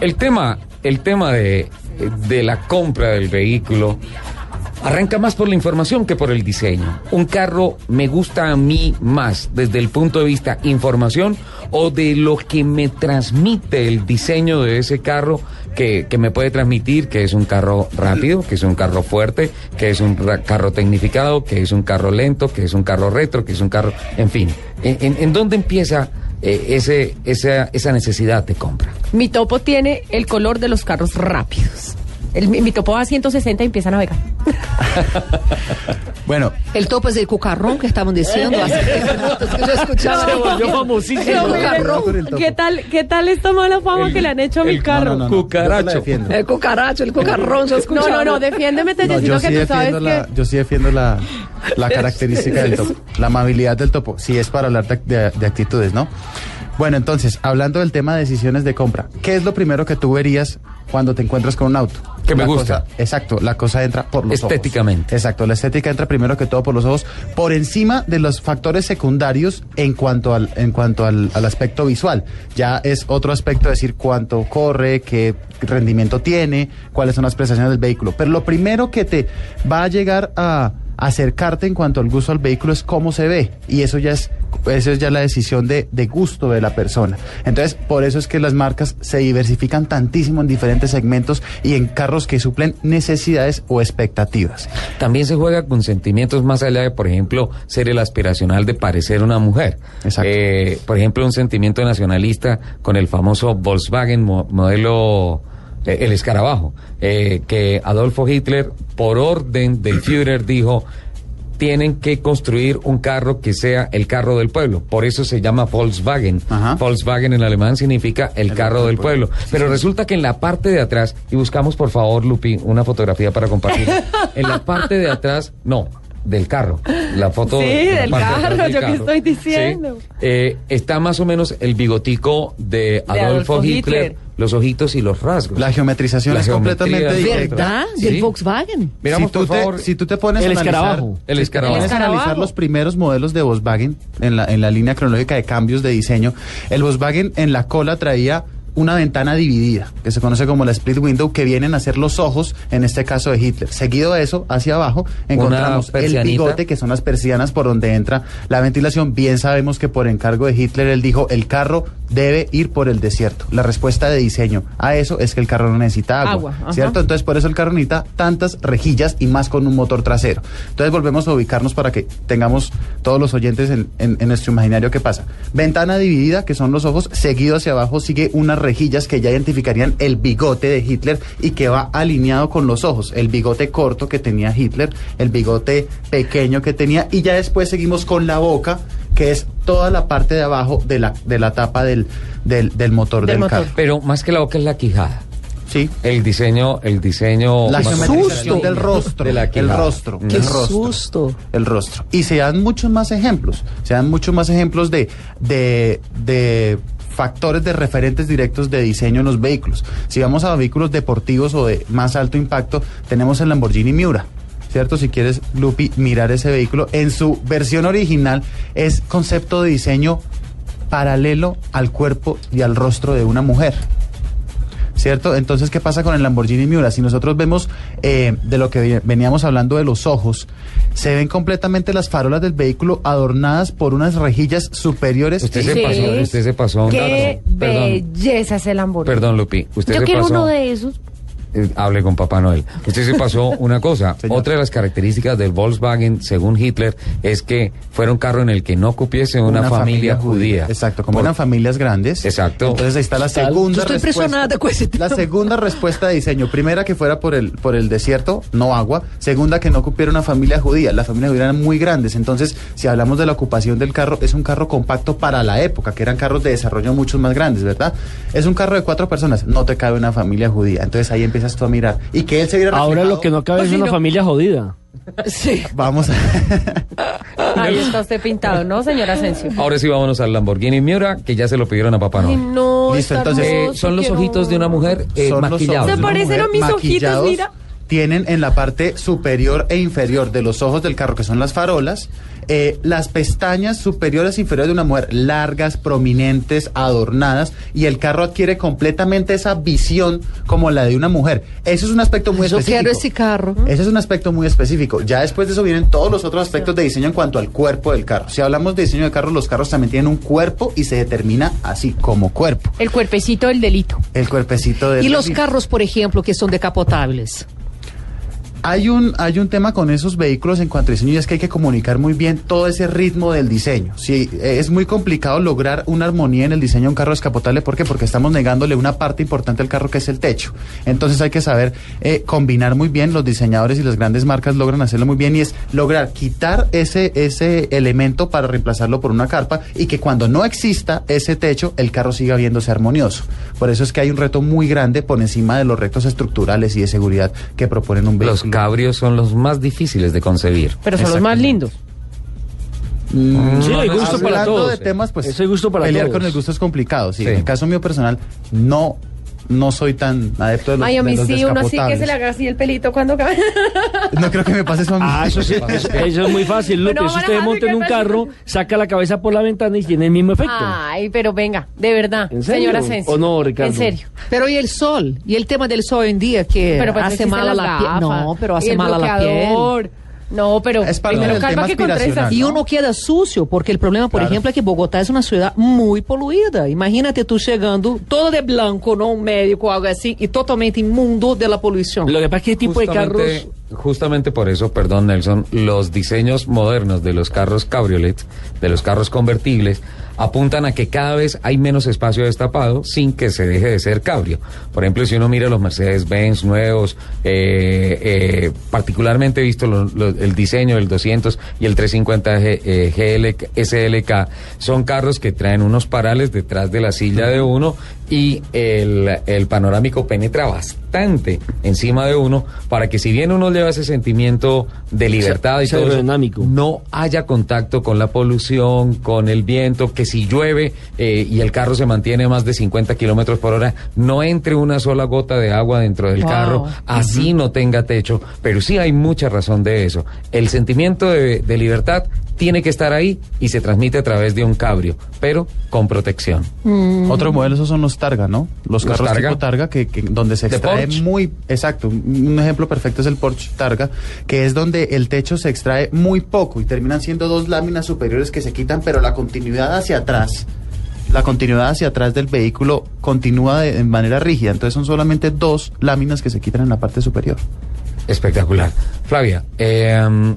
El tema, el tema de, de la compra del vehículo arranca más por la información que por el diseño. Un carro me gusta a mí más desde el punto de vista información o de lo que me transmite el diseño de ese carro que, que me puede transmitir que es un carro rápido, que es un carro fuerte, que es un carro tecnificado, que es un carro lento, que es un carro retro, que es un carro, en fin. ¿En, en- en dónde empieza eh, ese, esa, esa necesidad de compra? Mi topo tiene el color de los carros rápidos. El- mi, mi topo va a 160 y empieza a navegar. Bueno, El topo es el cucarrón que estaban diciendo hace 10 minutos que yo escuchaba. Se volvió famosísimo. El. ¿Qué tal, ¿Qué tal esta mala fama que le han hecho a mi el- carro? no, no, no, no, Cucaracho. te. El cucaracho, el cucarrón, se No, escuchaba. no, no, defiéndeme, No, Tellecito, yo, que sí tú sabes defiendo la, que... yo sí defiendo la, la característica del topo, la amabilidad del topo, si es para hablar de, de- de actitudes, ¿no? Bueno, entonces, hablando del tema de decisiones de compra, ¿qué es lo primero que tú verías cuando te encuentras con un auto? Que me La gusta. cosa- exacto, la cosa entra por los ojos. Estéticamente. Exacto, la estética entra primero que todo por los ojos, por encima de los factores secundarios en cuanto al, en cuanto al, al aspecto visual. Ya es otro aspecto decir cuánto corre, qué rendimiento tiene, cuáles son las prestaciones del vehículo. Pero lo primero que te va a llegar a acercarte en cuanto al gusto al vehículo es cómo se ve. Y eso ya es, eso es ya la decisión de, de gusto de la persona. Entonces, por eso es que las marcas se diversifican tantísimo en diferentes segmentos y en carros que suplen necesidades o expectativas. También se juega con sentimientos más allá de, por ejemplo, ser el aspiracional de parecer una mujer. Exacto. Eh, por ejemplo, un sentimiento nacionalista con el famoso Volkswagen mo- modelo eh, el escarabajo, eh, que Adolfo Hitler, por orden del Führer, dijo tienen que construir un carro que sea el carro del pueblo. Por eso se llama Volkswagen. Ajá. Volkswagen en alemán significa el, carro del pueblo. Pero resulta que en la parte de atrás, y buscamos por favor, Lupi, una fotografía para compartir. en la parte de atrás, no, del carro. La foto Sí, de del carro, ¿yo qué estoy diciendo? Sí. Eh, está más o menos el bigotico de Adolfo, Adolfo Hitler, Hitler. los ojitos y los rasgos. La geometrización La es completamente diferente. ¿Verdad? Sí. Del Volkswagen. Miramos, si, tú por te, favor, si tú te pones El a analizar, escarabajo. El si te escarabajo. pones a El analizar los primeros modelos de Volkswagen en la, en la línea cronológica de cambios de diseño, el Volkswagen en la cola traía una ventana dividida, que se conoce como la split window, que vienen a ser los ojos, en este caso de Hitler. Seguido de eso, hacia abajo, encontramos el bigote, que son las persianas por donde entra la ventilación. Bien sabemos que por encargo de Hitler, él dijo, el carro debe ir por el desierto. La respuesta de diseño a eso es que el carro no necesita agua, Agua, ajá. ¿cierto? Entonces, por eso el carro necesita tantas rejillas y más con un motor trasero. Entonces, volvemos a ubicarnos para que tengamos todos los oyentes en, en- en nuestro imaginario qué pasa. Ventana dividida, que son los ojos, seguido hacia abajo sigue unas rejillas que ya identificarían el bigote de Hitler y que va alineado con los ojos. El bigote corto que tenía Hitler, el bigote pequeño que tenía, y ya después seguimos con la boca, que es toda la parte de abajo de la, de la tapa del, del, del motor Del del, motor. carro. Pero más que la boca es la quijada. Sí. El diseño, el diseño. La geometrización del rostro. De la el rostro. Mm. el rostro. El rostro. Y se dan muchos más ejemplos. Se dan muchos más ejemplos de, de, de factores de referentes directos de diseño en los vehículos. Si vamos a vehículos deportivos o de más alto impacto, tenemos el Lamborghini Miura. ¿Cierto? Si quieres, Lupi, mirar ese vehículo, en su versión original es concepto de diseño paralelo al cuerpo y al rostro de una mujer. ¿Cierto? Entonces, ¿qué pasa con el Lamborghini Miura? Si nosotros vemos eh, de lo que ve- veníamos hablando de los ojos, se ven completamente las farolas del vehículo adornadas por unas rejillas superiores. Usted se Sí. pasó, usted se pasó Qué. Perdón, belleza ese Lamborghini. perdón, Lupi. Usted Yo se quiero pasó. uno de esos. Eh, hable con Papá Noel. Usted se pasó una cosa. Señor. Otra de las características del Volkswagen, según Hitler, es que fuera un carro en el que no cupiese una, familia, judía. Exacto, como Por- eran familias grandes. Exacto. Entonces ahí está la segunda Yo estoy respuesta. impresionada con ese tema. La segunda respuesta de diseño. Primera que fuera por el, por el desierto, no agua. Segunda que no cupiera una familia judía. Las familias judías eran muy grandes. Entonces, si hablamos de la ocupación del carro, es un carro compacto para la época, que eran carros de desarrollo mucho más grandes, ¿verdad? Es un carro de cuatro personas. No te cabe una familia judía. Entonces ahí empiezas tú a mirar. Y que él se viera Ahora reflejado- lo que no cabe es Pues sí, una no. familia jodida. Sí. Vamos a... Ahí está usted pintado, ¿no, señor Asensio? Ahora sí vámonos al Lamborghini Miura, que ya se lo pidieron a Papá Noel. no, Listo, entonces, Eh, son los ojitos de una mujer eh, maquillados. ¿Se parecen a mis ojitos, mira? Tienen en la parte superior e inferior de los ojos del carro, que son las farolas, eh, las pestañas superiores e inferiores de una mujer largas, prominentes, adornadas, y el carro adquiere completamente esa visión como la de una mujer. Eso es un aspecto muy Yo específico. quiero ese carro. Ese es un aspecto muy específico. Ya después de eso vienen todos los otros aspectos de diseño en cuanto al cuerpo del carro. Si hablamos de diseño de carros, los carros también tienen un cuerpo y se determina así, como cuerpo. El cuerpecito del delito. El cuerpecito del Y los delito. carros, por ejemplo, que son decapotables. Hay un, hay un tema con esos vehículos en cuanto a diseño y es que hay que comunicar muy bien todo ese ritmo del diseño. Sí, es muy complicado lograr una armonía en el diseño de un carro descapotable. ¿Por qué? Porque estamos negándole una parte importante al carro que es el techo. Entonces hay que saber eh, combinar muy bien. Los diseñadores y las grandes marcas logran hacerlo muy bien y es lograr quitar ese, ese elemento para reemplazarlo por una carpa y que cuando no exista ese techo, el carro siga viéndose armonioso. Por eso es que hay un reto muy grande por encima de los retos estructurales y de seguridad que proponen un Los vehículo. Cabrios son los más difíciles de concebir. Pero son los más lindos. Mm, Sí, hay gusto para hablando todos. de temas, pues Eso hay gusto para pelear todos. con el gusto es complicado. Sí. Sí. En el caso mío personal, no, no soy tan adepto de los, Ay, a de mí los sí, uno sí que se le haga así el pelito cuando cae. No creo que me pase eso a mí. Ah, eso sí, eso, eso es muy fácil, Lupe. Bueno, si usted monta en un carro, saca la cabeza por la ventana y tiene el mismo efecto. Ay, pero venga, de verdad. ¿En serio? Señora Asensio. ¿O no, Ricardo? En serio. Pero y el sol, y el tema del sol hoy en día que Pero pues hace mal a la piel. No, pero hace mal a la piel. No, pero Es parte primero del calma tema que con aspiracional. Y ¿no? uno queda sucio, porque el problema, por Claro. ejemplo, es que Bogotá es una ciudad muy poluida. Imagínate tú llegando todo de blanco, ¿no? Un médico o algo así, y totalmente inmundo de la polución. Lo que pasa es que tipo de carros... Justamente- por eso, perdón Nelson, los diseños modernos de los carros cabriolet, de los carros convertibles, apuntan a que cada vez hay menos espacio destapado sin que se deje de ser cabrio. Por ejemplo, si uno mira los Mercedes-Benz nuevos, eh, eh, particularmente visto el diseño del 200 y el 350 G- eh, GL, SLK, son carros que traen unos parales detrás de la silla de uno y el, el panorámico penetra bastante encima de uno para que si bien uno lleva ese sentimiento de libertad y sea todo eso, aerodinámico. no haya contacto con la polución, con el viento, que si llueve eh, y el carro se mantiene a más de 50 kilómetros por hora, no entre una sola gota de agua dentro del Wow. carro, así no tenga techo. Pero sí hay mucha razón de eso. El sentimiento de, de libertad tiene que estar ahí y se transmite a través de un cabrio, pero con protección. Otro modelo esos son los Targa, ¿no? Los, Los carros Targa. tipo Targa que, que- donde se De extrae Porsche. muy exacto. Un ejemplo perfecto es el Porsche Targa, que es donde el techo se extrae muy poco y terminan siendo dos láminas superiores que se quitan, pero la continuidad hacia atrás, la continuidad hacia atrás del vehículo continúa de, de manera rígida. Entonces son solamente dos láminas que se quitan en la parte superior. Espectacular. Flavia, eh,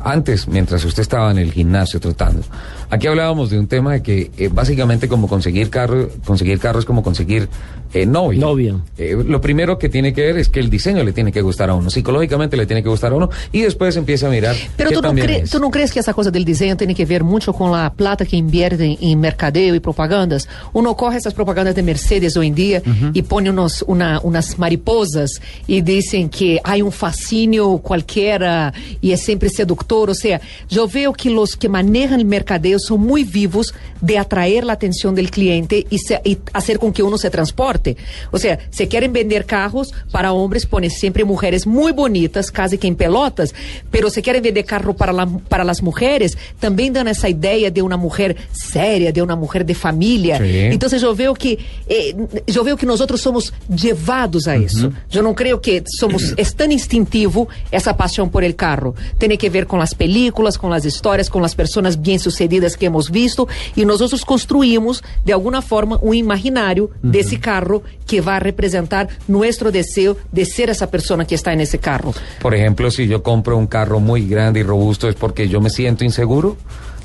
antes, mientras usted estaba en el gimnasio trotando, aquí hablábamos de un tema de que eh, básicamente como conseguir carro, conseguir carro es como conseguir eh, novia. Novia. Eh, lo primero que tiene que ver es que el diseño le tiene que gustar a uno, psicológicamente le tiene que gustar a uno y después empieza a mirar. Pero qué tú no, también cre- es. tú no crees que esa cosa del diseño tiene que ver mucho con la plata que invierten en mercadeo y propagandas? Uno coge esas propagandas de Mercedes hoy en día y pone unos, una- unas mariposas y dicen que hay un fascínio cualquiera y es siempre seductor. O sea, yo veo que los que manejan el mercadeo son muy vivos de atraer la atención del cliente y, se- y hacer con que uno se transporte. O sea, se quieren vender carros para hombres, ponen siempre mujeres muy bonitas, casi que en pelotas, pero se quieren vender carro para, la- para las mujeres, también dan esa idea de una mujer seria, de una mujer de familia. Sí. Entonces yo veo que eh, yo veo que nosotros somos llevados a eso. Yo no creo que somos es tan instintivo esa pasión por el carro. Tiene que ver con las películas, con las historias, con las personas bien sucedidas que hemos visto y nosotros construimos de alguna forma un imaginario de ese carro que va a representar nuestro deseo de ser esa persona que está en ese carro. Por ejemplo, si yo compro un carro muy grande y robusto, ¿es porque yo me siento inseguro?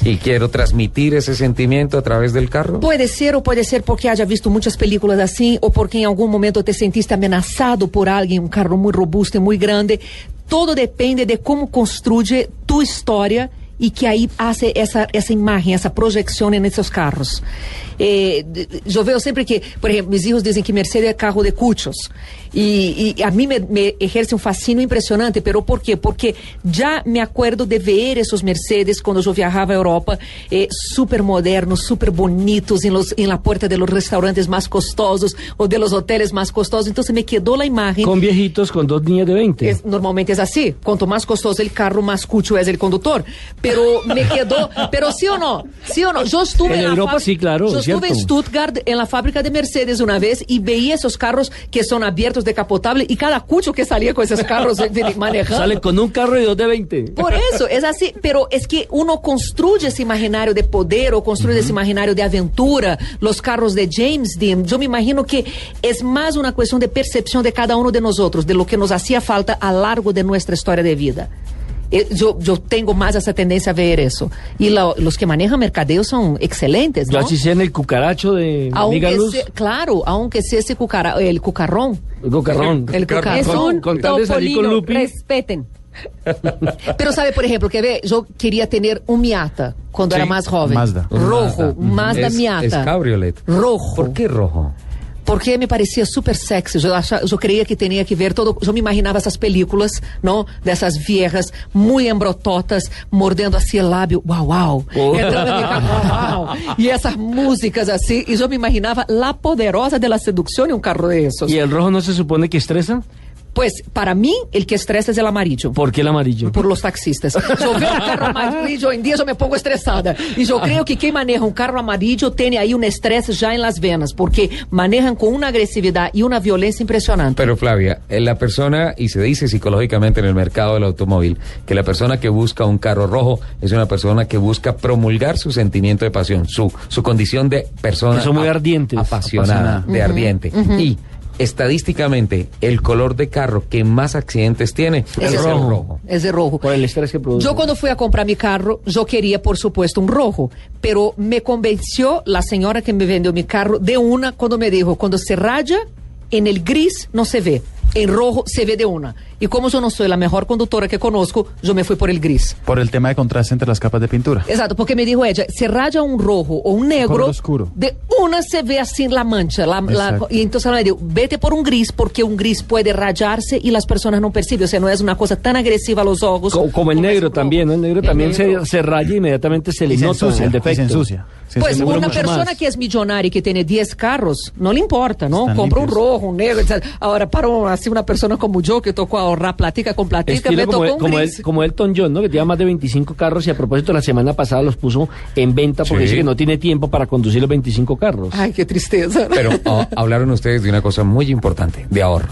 Y quiero transmitir ese sentimiento a través del carro. Puede ser o puede ser porque haya visto muchas películas así o porque en algún momento te sentiste amenazado por alguien, un carro muy robusto y muy grande. Todo depende de cómo construye tu historia y que ahí hace esa, esa imagen, esa proyección en esos carros. Eh, yo veo siempre que, por ejemplo, mis hijos dicen que Mercedes es carro de cuchos. Y, y a mí me, me ejerce un fascino impresionante, pero ¿por qué? Porque ya me acuerdo de ver esos Mercedes cuando yo viajaba a Europa, eh, súper modernos, súper bonitos, en, los, en la puerta de los restaurantes más costosos o de los hoteles más costosos. Entonces me quedó la imagen. Con viejitos, con dos niñas de 20. Es- normalmente es así. Cuanto más costoso el carro, más cucho es el conductor. Pero me quedó, pero sí o no, sí o no. Yo estuve En la Europa fábrica- sí, claro, Yo es estuve en. Stuttgart, en la fábrica de Mercedes una vez y veía esos carros que son abiertos, decapotables y cada cucho que salía con esos carros eh, manejando. Sale con un carro y dos de 20. Por eso, es así, pero es que uno construye ese imaginario de poder o construye ese imaginario de aventura, los carros de James Dean. Yo me imagino que es más una cuestión de percepción de cada uno de nosotros, de lo que nos hacía falta a largo de nuestra historia de vida. Eh, Yo, yo tengo más esa tendencia a ver eso. Y lo- los que manejan mercadeo son excelentes, Yo ¿no? así sé en el cucaracho de Aunque Luz. sea, claro, aunque sea ese cucara, el cucarrón. El cocarrón. El cocarrón. Es Con- un con tal de salir con Lupi. respeten. Pero sabe, por ejemplo, que ve, yo quería tener un Miata cuando Sí, era más joven. Mazda. Rojo, Mazda. Mazda Es- Miata. Es cabriolet. Rojo. ¿Por qué rojo? Porque me parecía súper sexy. Yo, acha- yo creía que tenía que ver todo. Yo me imaginaba esas películas, ¿no? De esas viejas muy embrototas, mordiendo así el labio. Wow, wow. Oh. Entrando en mi carro, wow. Y esas músicas así. Y yo me imaginaba la poderosa de la seducción en un carro de esos. ¿Y el rojo no se supone que estresa? Pues para mí, el que estresa es el amarillo. ¿Por qué el amarillo? por los taxistas. Yo veo un carro amarillo, hoy en día yo me pongo estresada. Y yo creo que quien maneja un carro amarillo tiene ahí un estrés ya en las venas, porque manejan con una agresividad y una violencia impresionante. Pero Flavia, eh, la persona, y se dice psicológicamente en el mercado del automóvil, que la persona que busca un carro rojo es una persona que busca promulgar su sentimiento de pasión, su, su condición de persona Que son muy ardientes. apasionada, Apasionada. de ardiente. Y estadísticamente, el color de carro que más accidentes tiene es, el rojo. rojo. Es de rojo. Por el estrés que produce. Yo cuando fui a comprar mi carro, yo quería, por supuesto, un rojo, pero me convenció la señora que me vendió mi carro de una cuando me dijo, cuando se raya, en el gris no se ve, en rojo se ve de una. Y como yo no soy la mejor conductora que conozco, yo me fui por el gris. Por el tema de contraste entre las capas de pintura. Exacto, porque me dijo ella, se raya un rojo o un negro, oscuro. de una se ve así la mancha. la- la- y entonces ella me dijo, vete por un gris porque un gris puede rayarse y las personas no perciben. O sea, no es una cosa tan agresiva a los ojos. Co- como el negro un también, ¿no? El negro El también negro. Se, se raya y inmediatamente se le nota ensucia, el y defecto. se ensucia. Se Pues una persona más. que es millonaria y que tiene 10 carros, no le importa, ¿no? Están Compra un limpios. rojo, un negro. etc. Ahora, para un- así una persona como yo que tocó ahorrar platica con platica, Estilo me como, tocó un como, gris. el, como Elton John, ¿no? Que lleva más de 25 carros y a propósito la semana pasada los puso en venta porque Sí. dice que no tiene tiempo para conducir los 25 carros. Ay, qué tristeza. Pero ah, hablaron ustedes de una cosa muy importante, de ahorro.